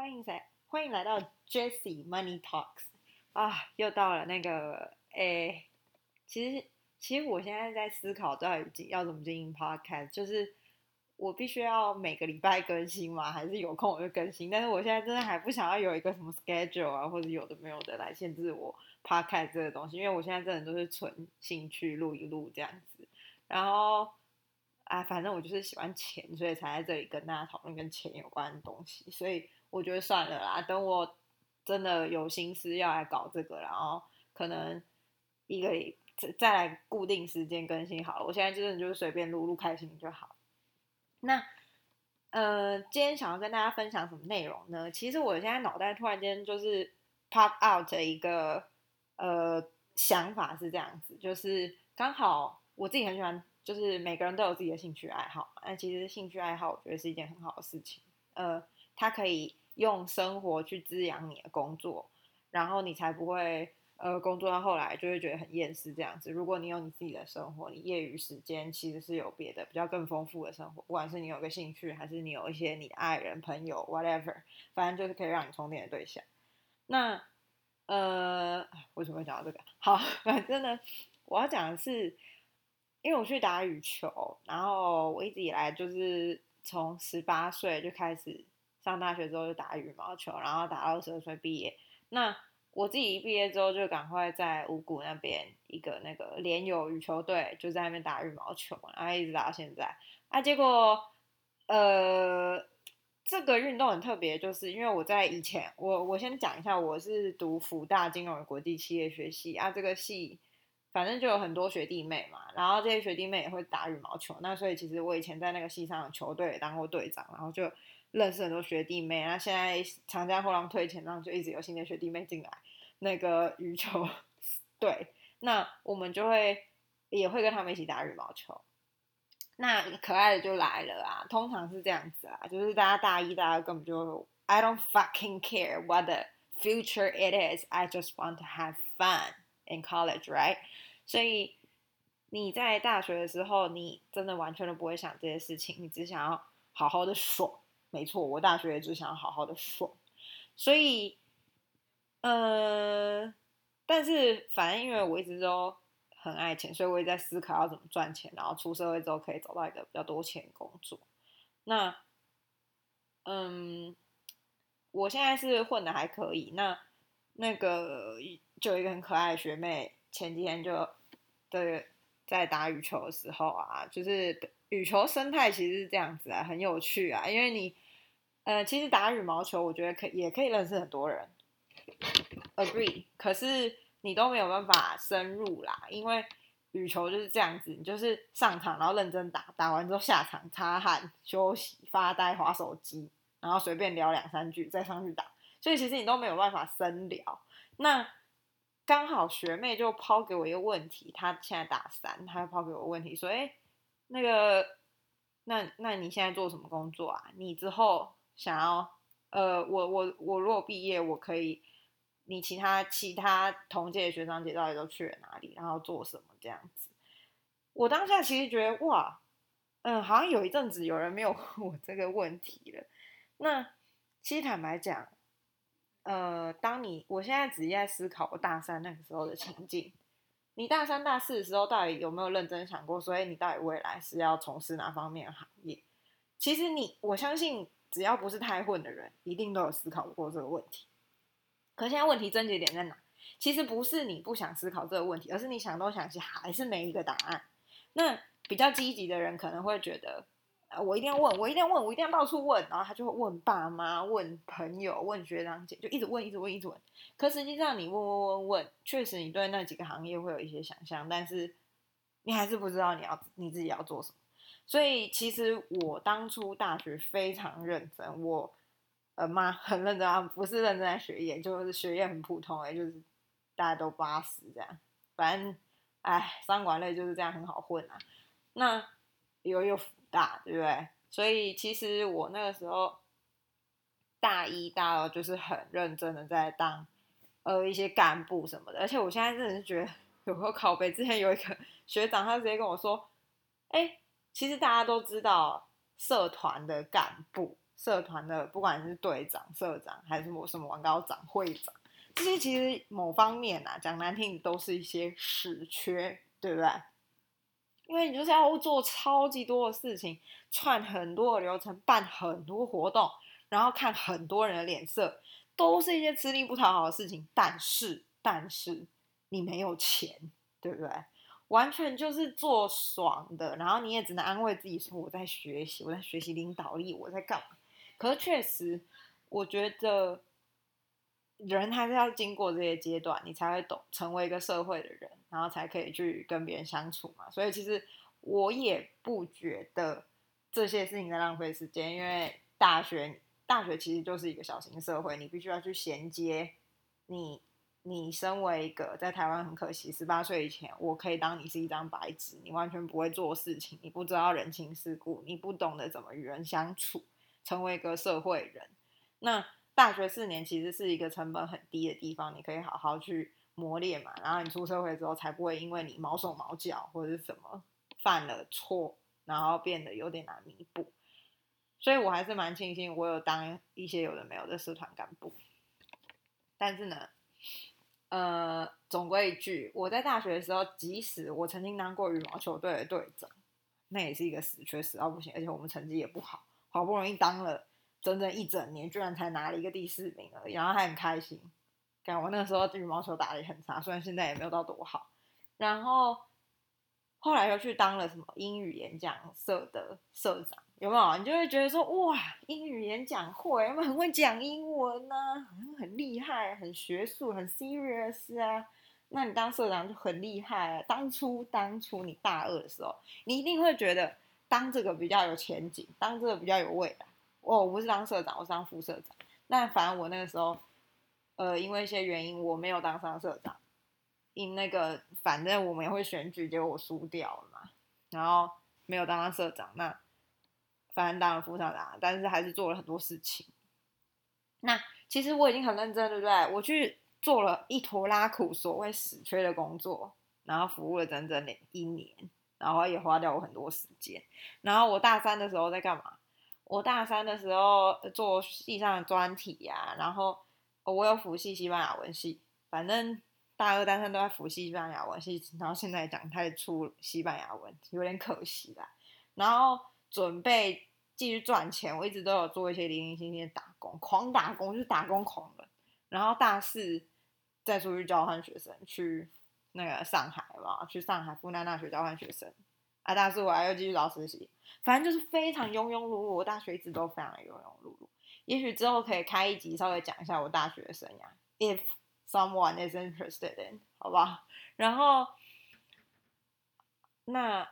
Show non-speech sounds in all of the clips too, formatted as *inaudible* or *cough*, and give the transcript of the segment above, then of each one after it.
欢迎来欢迎来到 Jessie Money Talks 啊，又到了那个诶，其实其实我现在在思考到底要怎么经营 Podcast，就是我必须要每个礼拜更新吗？还是有空我就更新？但是我现在真的还不想要有一个什么 schedule 啊，或者有的没有的来限制我 Podcast 这个东西，因为我现在真的都是纯兴趣录一录这样子，然后。啊，反正我就是喜欢钱，所以才在这里跟大家讨论跟钱有关的东西。所以我觉得算了啦，等我真的有心思要来搞这个，然后可能一个再再来固定时间更新好了。我现在真的就是随便录录开心就好。那呃，今天想要跟大家分享什么内容呢？其实我现在脑袋突然间就是 pop out 一个呃想法是这样子，就是刚好我自己很喜欢。就是每个人都有自己的兴趣爱好，那其实兴趣爱好我觉得是一件很好的事情。呃，它可以用生活去滋养你的工作，然后你才不会呃工作到后来就会觉得很厌世这样子。如果你有你自己的生活，你业余时间其实是有别的比较更丰富的生活，不管是你有个兴趣，还是你有一些你爱人、朋友，whatever，反正就是可以让你充电的对象。那呃，为什么会讲到这个？好，反正呢，我要讲的是。因为我去打羽球，然后我一直以来就是从十八岁就开始上大学之后就打羽毛球，然后打到二十二岁毕业。那我自己一毕业之后就赶快在五谷那边一个那个联友羽球队就在那边打羽毛球，然后一直打到现在。啊，结果呃，这个运动很特别，就是因为我在以前，我我先讲一下，我是读福大金融国际企业学系啊，这个系。反正就有很多学弟妹嘛，然后这些学弟妹也会打羽毛球，那所以其实我以前在那个系上的球队当过队长，然后就认识很多学弟妹。那现在长江后浪退前浪，就一直有新的学弟妹进来那个羽球对，那我们就会也会跟他们一起打羽毛球。那可爱的就来了啊，通常是这样子啊，就是大家大一、大二根本就 I don't fucking care what the future it is, I just want to have fun in college, right? 所以你在大学的时候，你真的完全都不会想这些事情，你只想要好好的爽。没错，我大学也只想好好的爽。所以，呃，但是反正因为我一直都很爱钱，所以我也在思考要怎么赚钱，然后出社会之后可以找到一个比较多钱工作。那，嗯，我现在是混的还可以。那那个就有一个很可爱的学妹，前几天就。对，在打羽球的时候啊，就是羽球生态其实是这样子啊，很有趣啊。因为你，呃，其实打羽毛球，我觉得可也可以认识很多人，agree。可是你都没有办法深入啦，因为羽球就是这样子，你就是上场然后认真打，打完之后下场擦汗、休息、发呆、划手机，然后随便聊两三句再上去打，所以其实你都没有办法深聊。那刚好学妹就抛给我一个问题，她现在大三，她抛给我问题说：“哎，那个，那那你现在做什么工作啊？你之后想要，呃，我我我如果毕业，我可以，你其他其他同届的学长姐到底都去了哪里，然后做什么这样子？”我当下其实觉得哇，嗯，好像有一阵子有人没有 *laughs* 问我这个问题了。那其实坦白讲。呃，当你我现在只是在思考我大三那个时候的情境，你大三大四的时候到底有没有认真想过？所以你到底未来是要从事哪方面行业？其实你我相信，只要不是太混的人，一定都有思考过这个问题。可现在问题症结点在哪？其实不是你不想思考这个问题，而是你想都想起还是没一个答案。那比较积极的人可能会觉得。啊！我一定要问，我一定要问，我一定要到处问，然后他就会问爸妈、问朋友、问学长姐，就一直问，一直问，一直问。可实际上，你问问问问，确实你对那几个行业会有一些想象，但是你还是不知道你要你自己要做什么。所以，其实我当初大学非常认真，我呃妈很认真啊，不是认真在学业，就是学业很普通哎，就是大家都八十这样。反正，哎，商管类就是这样很好混啊。那有有。大对不对？所以其实我那个时候大一、大二就是很认真的在当呃一些干部什么的，而且我现在真的是觉得有个考背。之前有一个学长，他直接跟我说：“哎，其实大家都知道社团的干部社团的，不管是队长、社长还是什么什么王高长、会长，这些其实某方面啊，讲难听都是一些死缺，对不对？因为你就是要做超级多的事情，串很多的流程，办很多活动，然后看很多人的脸色，都是一些吃力不讨好的事情。但是，但是你没有钱，对不对？完全就是做爽的，然后你也只能安慰自己说我在学习，我在学习领导力，我在干嘛？可是确实，我觉得人还是要经过这些阶段，你才会懂成为一个社会的人。然后才可以去跟别人相处嘛，所以其实我也不觉得这些事情在浪费时间，因为大学大学其实就是一个小型社会，你必须要去衔接你你身为一个在台湾很可惜，十八岁以前我可以当你是一张白纸，你完全不会做事情，你不知道人情世故，你不懂得怎么与人相处，成为一个社会人。那大学四年其实是一个成本很低的地方，你可以好好去。磨练嘛，然后你出社会之后才不会因为你毛手毛脚或者是什么犯了错，然后变得有点难弥补。所以我还是蛮庆幸我有当一些有的没有的社团干部。但是呢，呃，总归一句，我在大学的时候，即使我曾经当过羽毛球队的队长，那也是一个死缺死到不行，而且我们成绩也不好，好不容易当了整整一整年，居然才拿了一个第四名而已，然后还很开心。感我那个时候羽毛球打的也很差，虽然现在也没有到多好。然后后来又去当了什么英语演讲社的社长，有没有？你就会觉得说，哇，英语演讲会，他们很会讲英文呢，很厉害，很学术，很 serious 啊。那你当社长就很厉害啊。当初当初你大二的时候，你一定会觉得当这个比较有前景，当这个比较有未来。我不是当社长，我是当副社长。那反正我那个时候。呃，因为一些原因，我没有当上社长。因那个，反正我们也会选举，结果我输掉了嘛，然后没有当上社长。那反正当了副社长，但是还是做了很多事情。那其实我已经很认真，对不对？我去做了一坨拉苦，所谓死缺的工作，然后服务了整整一年，然后也花掉我很多时间。然后我大三的时候在干嘛？我大三的时候做系上的专题呀，然后。我有辅系西班牙文系，反正大二、大三都在辅系西班牙文系，然后现在讲太出西班牙文，有点可惜啦。然后准备继续赚钱，我一直都有做一些零零星星的打工，狂打工就是打工狂人。然后大四再出去交换学生，去那个上海嘛，去上海复旦大学交换学生。啊，大四我还要继续找实习，反正就是非常庸庸碌碌。我大学一直都非常庸庸碌碌。也许之后可以开一集，稍微讲一下我大学的生涯，if someone is interested in，好吧？然后，那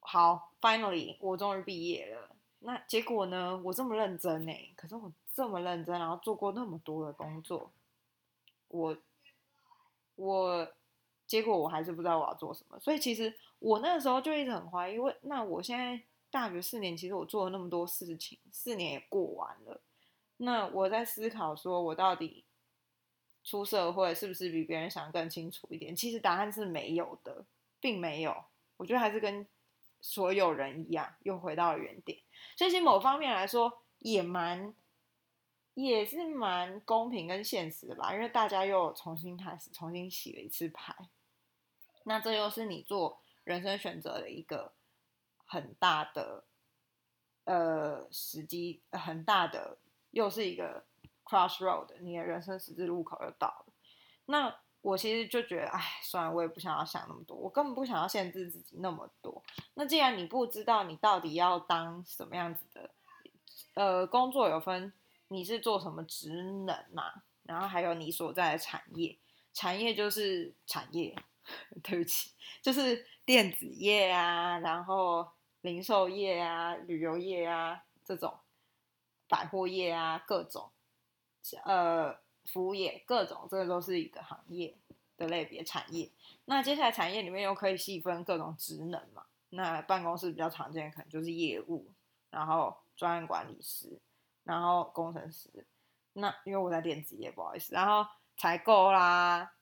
好，finally，我终于毕业了。那结果呢？我这么认真呢，可是我这么认真，然后做过那么多的工作，我我结果我还是不知道我要做什么。所以其实我那个时候就一直很怀疑，为那我现在。大学四年，其实我做了那么多事情，四年也过完了。那我在思考，说我到底出社会是不是比别人想更清楚一点？其实答案是没有的，并没有。我觉得还是跟所有人一样，又回到了原点。所以，某方面来说，也蛮也是蛮公平跟现实的吧。因为大家又重新开始，重新洗了一次牌。那这又是你做人生选择的一个。很大的，呃，时机很大的，又是一个 crossroad，你的人生十字路口又到了。那我其实就觉得，哎，算了，我也不想要想那么多，我根本不想要限制自己那么多。那既然你不知道你到底要当什么样子的，呃，工作有分，你是做什么职能嘛？然后还有你所在的产业，产业就是产业，*laughs* 对不起，就是电子业啊，然后。零售业啊，旅游业啊，这种百货业啊，各种呃服务业，各种这个都是一个行业的类别产业。那接下来产业里面又可以细分各种职能嘛？那办公室比较常见，可能就是业务，然后专案管理师，然后工程师。那因为我在电子业，不好意思，然后采购啦，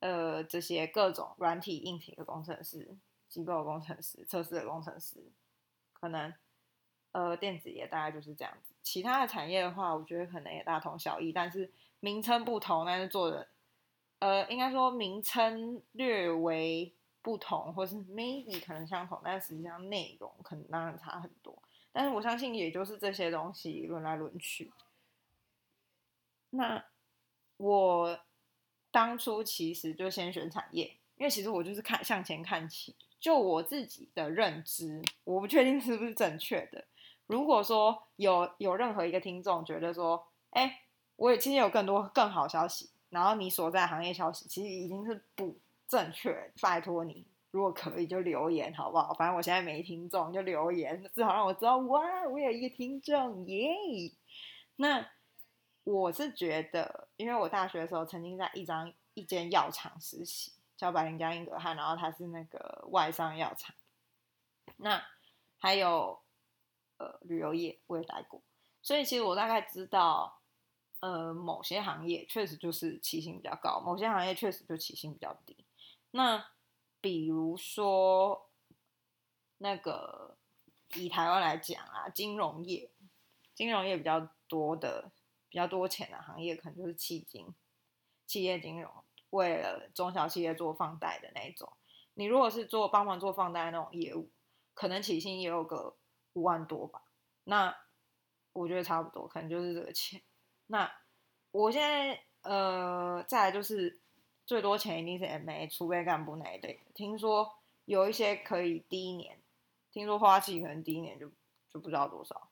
呃，这些各种软体、硬体的工程师。机构工程师、测试的工程师，可能呃，电子业大概就是这样子。其他的产业的话，我觉得可能也大同小异，但是名称不同，但是做的，呃，应该说名称略微不同，或是 maybe 可能相同，但实际上内容可能当然差很多。但是我相信，也就是这些东西轮来轮去。那我当初其实就先选产业，因为其实我就是看向前看齐。就我自己的认知，我不确定是不是正确的。如果说有有任何一个听众觉得说，哎，我也今天有更多更好消息，然后你所在行业消息其实已经是不正确，拜托你，如果可以就留言好不好？反正我现在没听众，就留言，至少让我知道，哇，我有一个听众耶。那我是觉得，因为我大学的时候曾经在一张一间药厂实习，叫百灵加英格汉，然后它是那个外商药厂。那还有。呃，旅游业我也待过，所以其实我大概知道，呃，某些行业确实就是起薪比较高，某些行业确实就起薪比较低。那比如说，那个以台湾来讲啊，金融业，金融业比较多的、比较多钱的行业，可能就是企金、企业金融，为了中小企业做放贷的那种。你如果是做帮忙做放贷那种业务，可能起薪也有个。五万多吧，那我觉得差不多，可能就是这个钱。那我现在呃，再来就是最多钱一定是 M A 储备干部那一类。听说有一些可以第一年，听说花期可能第一年就就不知道多少，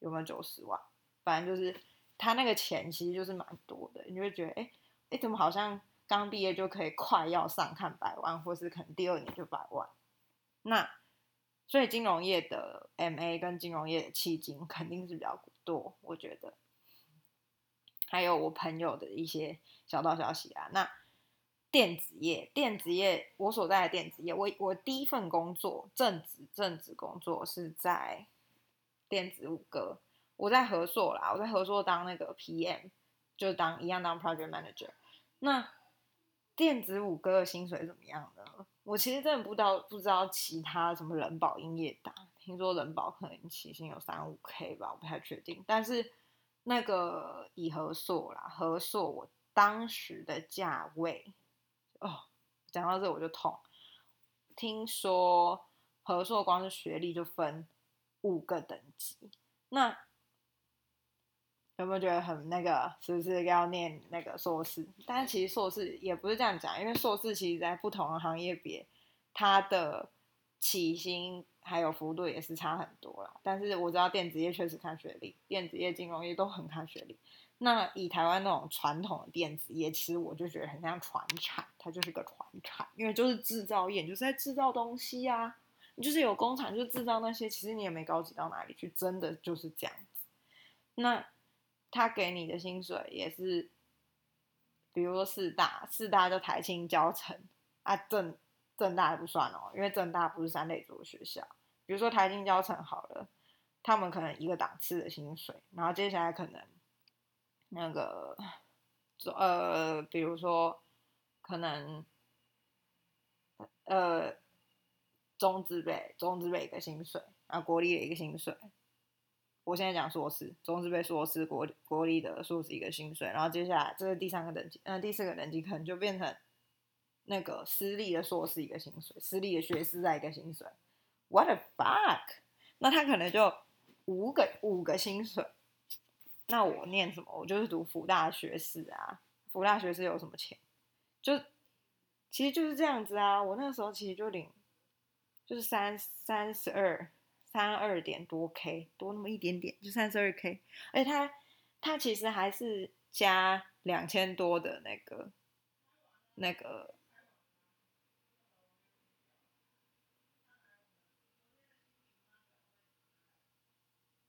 有没有九十万？反正就是他那个钱其实就是蛮多的，你就会觉得哎哎，怎么好像刚毕业就可以快要上看百万，或是可能第二年就百万？那。所以金融业的 M A 跟金融业的基金肯定是比较多，我觉得。还有我朋友的一些小道消息啊，那电子业，电子业我所在的电子业，我我第一份工作正职正职工作是在电子五哥，我在合硕啦，我在合硕当那个 P M，就当一样当 Project Manager。那电子五哥的薪水怎么样呢？我其实真的不知道，不知道其他什么人保、英业达，听说人保可能起薪有三五 K 吧，我不太确定。但是那个以合硕啦，合硕我当时的价位，哦，讲到这我就痛。听说合硕光是学历就分五个等级，那。有没有觉得很那个？是不是要念那个硕士？但其实硕士也不是这样讲，因为硕士其实在不同的行业别，它的起薪还有幅度也是差很多啦。但是我知道电子业确实看学历，电子业、金融业都很看学历。那以台湾那种传统的电子业，其实我就觉得很像传产，它就是个传产，因为就是制造业，就是在制造东西啊。你就是有工厂，就制造那些，其实你也没高级到哪里去，真的就是这样子。那。他给你的薪水也是，比如说四大，四大就台青交城啊，正正大不算哦，因为正大不是三类组学校。比如说台青交城好了，他们可能一个档次的薪水，然后接下来可能那个，呃，比如说可能，呃，中资辈，中资辈一个薪水，啊，国立的一个薪水。我现在讲硕士，中资被硕士国国立的硕士一个薪水，然后接下来这是第三个等级，嗯，第四个等级可能就变成那个私立的硕士一个薪水，私立的学士在一个薪水，what the fuck？那他可能就五个五个薪水，那我念什么？我就是读福大学士啊，福大学士有什么钱？就其实就是这样子啊，我那时候其实就领就是三三十二。三二点多 K，多那么一点点，就三十二 K。而且他他其实还是加两千多的那个那个，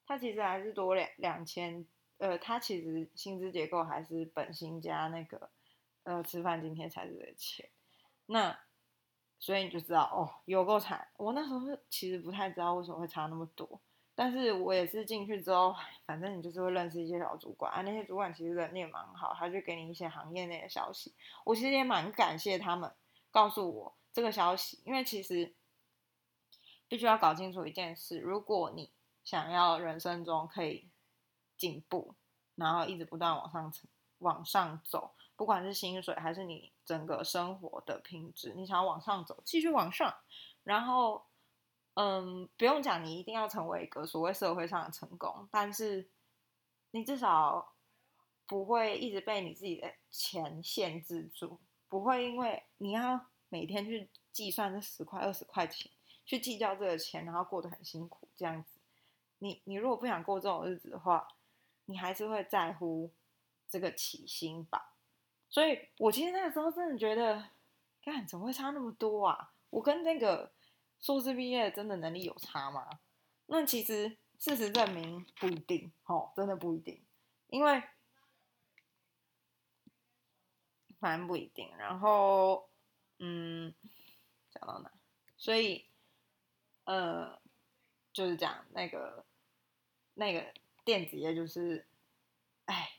他其实还是多两两千。呃，他其实薪资结构还是本薪加那个呃吃饭津贴才是的钱。那所以你就知道哦，有够惨。我那时候其实不太知道为什么会差那么多，但是我也是进去之后，反正你就是会认识一些小主管啊，那些主管其实人也蛮好，他就给你一些行业内的消息。我其实也蛮感谢他们告诉我这个消息，因为其实必须要搞清楚一件事：如果你想要人生中可以进步，然后一直不断往上往上走，不管是薪水还是你整个生活的品质，你想要往上走，继续往上，然后，嗯，不用讲，你一定要成为一个所谓社会上的成功，但是你至少不会一直被你自己的钱限制住，不会因为你要每天去计算这十块二十块钱，去计较这个钱，然后过得很辛苦这样子。你你如果不想过这种日子的话，你还是会在乎这个起薪吧。所以我其实那个时候真的觉得，看怎么会差那么多啊？我跟那个硕士毕业真的能力有差吗？那其实事实证明不一定，哦，真的不一定，因为反正不一定。然后，嗯，讲到哪？所以，呃。就是讲那个那个电子业，就是，哎，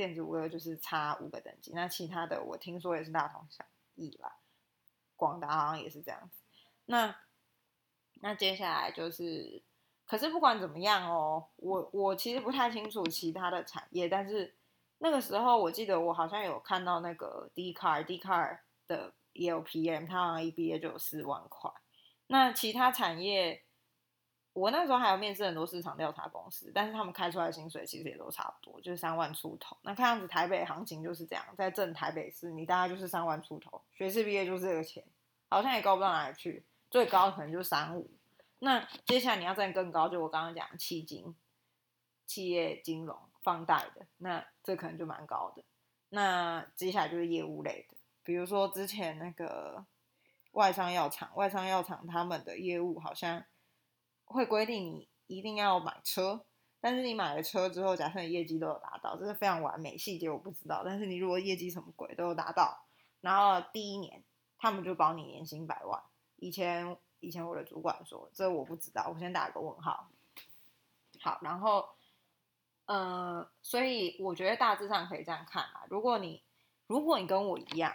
电子五个就是差五个等级，那其他的我听说也是大同小异啦。广达好像也是这样子。那那接下来就是，可是不管怎么样哦，我我其实不太清楚其他的产业，但是那个时候我记得我好像有看到那个 D car D car 的 E L P M，他好像一毕业就有四万块。那其他产业。我那时候还有面试很多市场调查公司，但是他们开出来的薪水其实也都差不多，就是三万出头。那看样子台北行情就是这样，在正台北市，你大概就是三万出头，学士毕业就是这个钱，好像也高不到哪里去，最高可能就三五。那接下来你要再更高，就我刚刚讲企金、企业金融、放贷的，那这可能就蛮高的。那接下来就是业务类的，比如说之前那个外商药厂，外商药厂他们的业务好像。会规定你一定要买车，但是你买了车之后，假设你业绩都有达到，这是非常完美。细节我不知道，但是你如果业绩什么鬼都有达到，然后第一年他们就保你年薪百万。以前以前我的主管说，这我不知道，我先打个问号。好，然后，呃，所以我觉得大致上可以这样看啊。如果你如果你跟我一样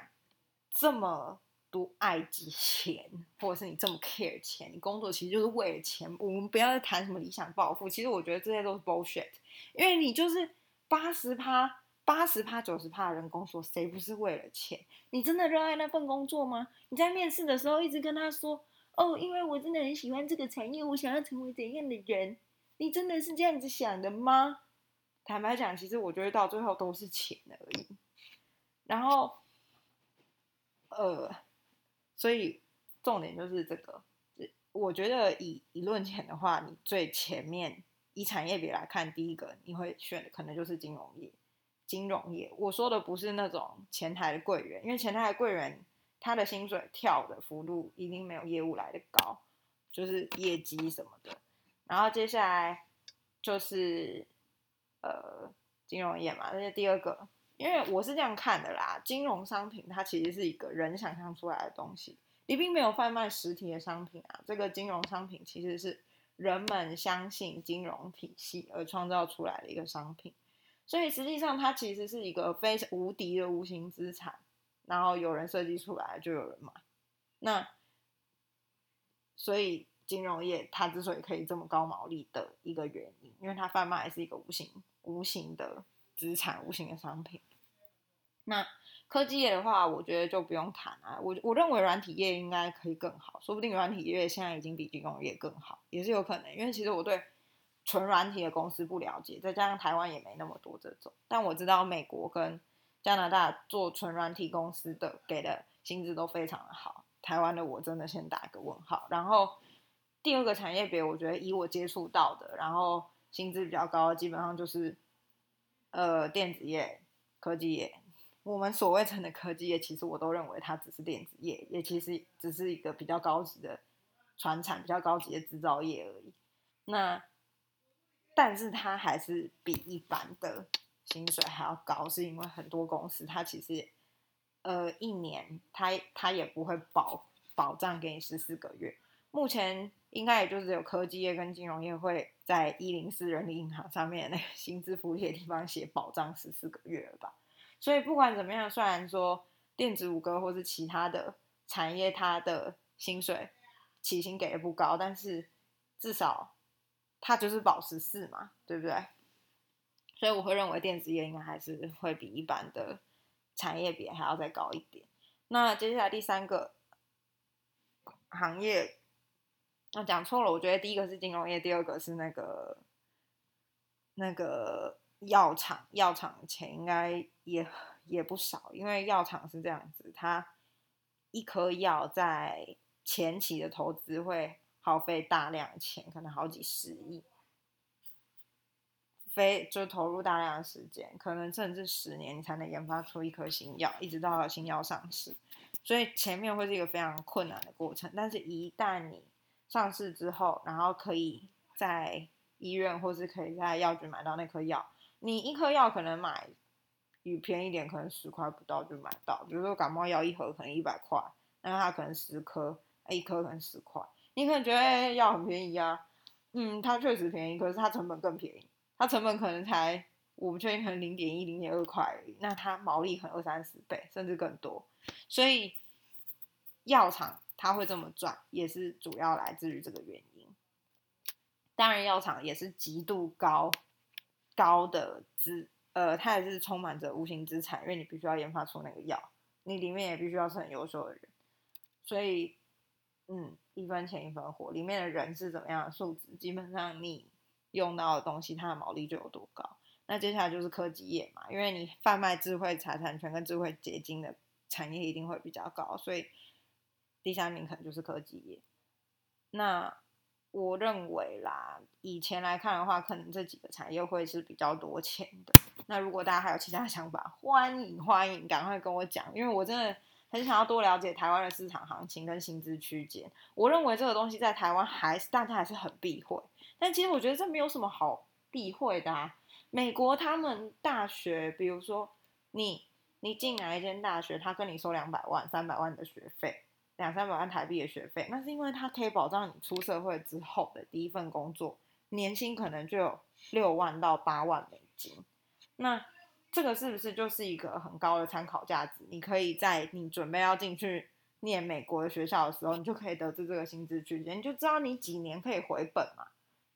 这么。多爱钱，或者是你这么 care 钱，你工作其实就是为了钱。我们不要再谈什么理想抱负，其实我觉得这些都是 bullshit。因为你就是八十趴、八十趴、九十趴的人工作，谁不是为了钱？你真的热爱那份工作吗？你在面试的时候一直跟他说：“哦，因为我真的很喜欢这个产业，我想要成为怎样的人？”你真的是这样子想的吗？坦白讲，其实我觉得到最后都是钱而已。然后，呃。所以重点就是这个，我觉得以以论钱的话，你最前面以产业比来看，第一个你会选的可能就是金融业。金融业，我说的不是那种前台的柜员，因为前台的柜员他的薪水跳的幅度一定没有业务来的高，就是业绩什么的。然后接下来就是呃金融业嘛，那是第二个。因为我是这样看的啦，金融商品它其实是一个人想象出来的东西，你并没有贩卖实体的商品啊。这个金融商品其实是人们相信金融体系而创造出来的一个商品，所以实际上它其实是一个非常无敌的无形资产，然后有人设计出来就有人买。那所以金融业它之所以可以这么高毛利的一个原因，因为它贩卖是一个无形无形的。资产无形的商品，那科技业的话，我觉得就不用谈啊。我我认为软体业应该可以更好，说不定软体业现在已经比金融业更好，也是有可能。因为其实我对纯软体的公司不了解，再加上台湾也没那么多这种。但我知道美国跟加拿大做纯软体公司的给的薪资都非常的好，台湾的我真的先打一个问号。然后第二个产业别，我觉得以我接触到的，然后薪资比较高，基本上就是。呃，电子业、科技业，我们所谓称的科技业，其实我都认为它只是电子业，也其实只是一个比较高级的传产、比较高级的制造业而已。那，但是它还是比一般的薪水还要高，是因为很多公司它其实，呃，一年它它也不会保保障给你十四个月。目前应该也就只有科技业跟金融业会在一零四人力银行上面那个 *laughs* 薪资福利的地方写保障十四个月了吧？所以不管怎么样，虽然说电子五哥或是其他的产业，它的薪水起薪给的不高，但是至少它就是保十四嘛，对不对？所以我会认为电子业应该还是会比一般的产业比还要再高一点。那接下来第三个行业，那讲错了，我觉得第一个是金融业，第二个是那个那个药厂，药厂钱应该也也不少，因为药厂是这样子，它一颗药在前期的投资会。耗费大量钱，可能好几十亿，非就投入大量的时间，可能甚至十年才能研发出一颗新药，一直到新药上市，所以前面会是一个非常困难的过程。但是，一旦你上市之后，然后可以在医院或是可以在药局买到那颗药，你一颗药可能买，比便宜点，可能十块不到就买到。比如说感冒药一盒可能一百块，那它可能十颗，一颗可能十块。你可能觉得药很便宜啊，嗯，它确实便宜，可是它成本更便宜，它成本可能才我不确定，可能零点一、零点二块，那它毛利可能二三十倍甚至更多，所以药厂它会这么赚，也是主要来自于这个原因。当然，药厂也是极度高高的资，呃，它也是充满着无形资产，因为你必须要研发出那个药，你里面也必须要是很优秀的人，所以。嗯，一分钱一分货，里面的人是怎么样的素质，基本上你用到的东西，它的毛利就有多高。那接下来就是科技业嘛，因为你贩卖智慧财产权跟智慧结晶的产业一定会比较高，所以第三名可能就是科技业。那我认为啦，以前来看的话，可能这几个产业会是比较多钱的。那如果大家还有其他想法，欢迎欢迎，赶快跟我讲，因为我真的。很想要多了解台湾的市场行情跟薪资区间。我认为这个东西在台湾还是大家还是很避讳，但其实我觉得这没有什么好避讳的啊。美国他们大学，比如说你你进哪一间大学，他跟你收两百万、三百万的学费，两三百万台币的学费，那是因为它可以保障你出社会之后的第一份工作年薪可能就有六万到八万美金。那这个是不是就是一个很高的参考价值？你可以在你准备要进去念美国的学校的时候，你就可以得知这个薪资区间，你就知道你几年可以回本嘛。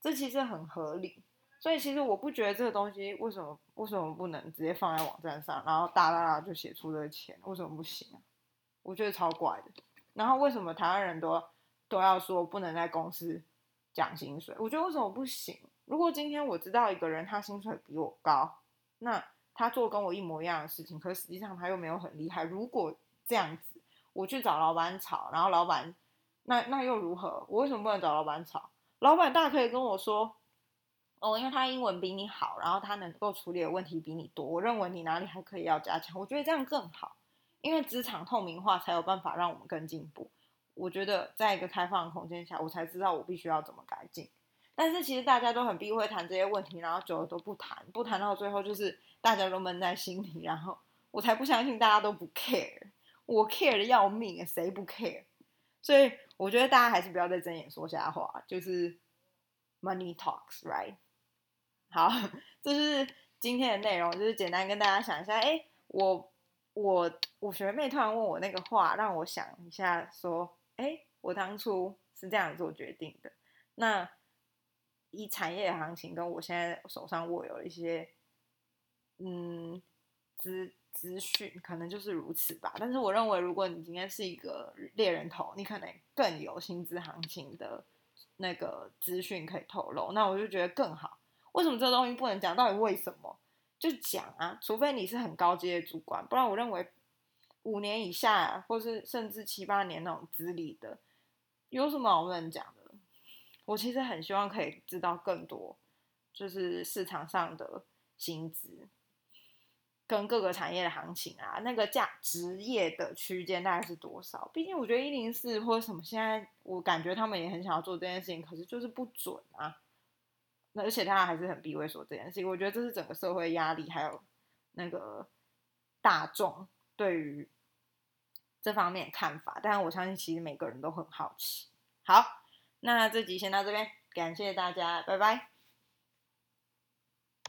这其实很合理。所以其实我不觉得这个东西为什么为什么不能直接放在网站上，然后大大大就写出这个钱，为什么不行啊？我觉得超怪的。然后为什么台湾人都都要说不能在公司讲薪水？我觉得为什么不行？如果今天我知道一个人他薪水比我高，那他做跟我一模一样的事情，可实际上他又没有很厉害。如果这样子，我去找老板吵，然后老板那那又如何？我为什么不能找老板吵？老板大可以跟我说，哦，因为他英文比你好，然后他能够处理的问题比你多，我认为你哪里还可以要加强。我觉得这样更好，因为职场透明化才有办法让我们更进步。我觉得在一个开放的空间下，我才知道我必须要怎么改进。但是其实大家都很避讳谈这些问题，然后久了都不谈，不谈到最后就是。大家都闷在心里，然后我才不相信大家都不 care，我 care 的要命，谁不 care？所以我觉得大家还是不要再睁眼说瞎话，就是 money talks，right？好，*laughs* 这是今天的内容，就是简单跟大家讲一下。哎，我我我学妹突然问我那个话，让我想一下，说，哎，我当初是这样做决定的。那以产业行情跟我现在手上握有一些。嗯，资资讯可能就是如此吧。但是我认为，如果你今天是一个猎人头，你可能更有薪资行情的那个资讯可以透露。那我就觉得更好。为什么这东西不能讲？到底为什么？就讲啊！除非你是很高阶的主管，不然我认为五年以下，或是甚至七八年那种资历的，有什么不能讲的？我其实很希望可以知道更多，就是市场上的薪资。跟各个产业的行情啊，那个价职业的区间大概是多少？毕竟我觉得一零四或者什么，现在我感觉他们也很想要做这件事情，可是就是不准啊。那而且他还是很避讳说这件事情。我觉得这是整个社会压力，还有那个大众对于这方面看法。但我相信，其实每个人都很好奇。好，那这集先到这边，感谢大家，拜拜。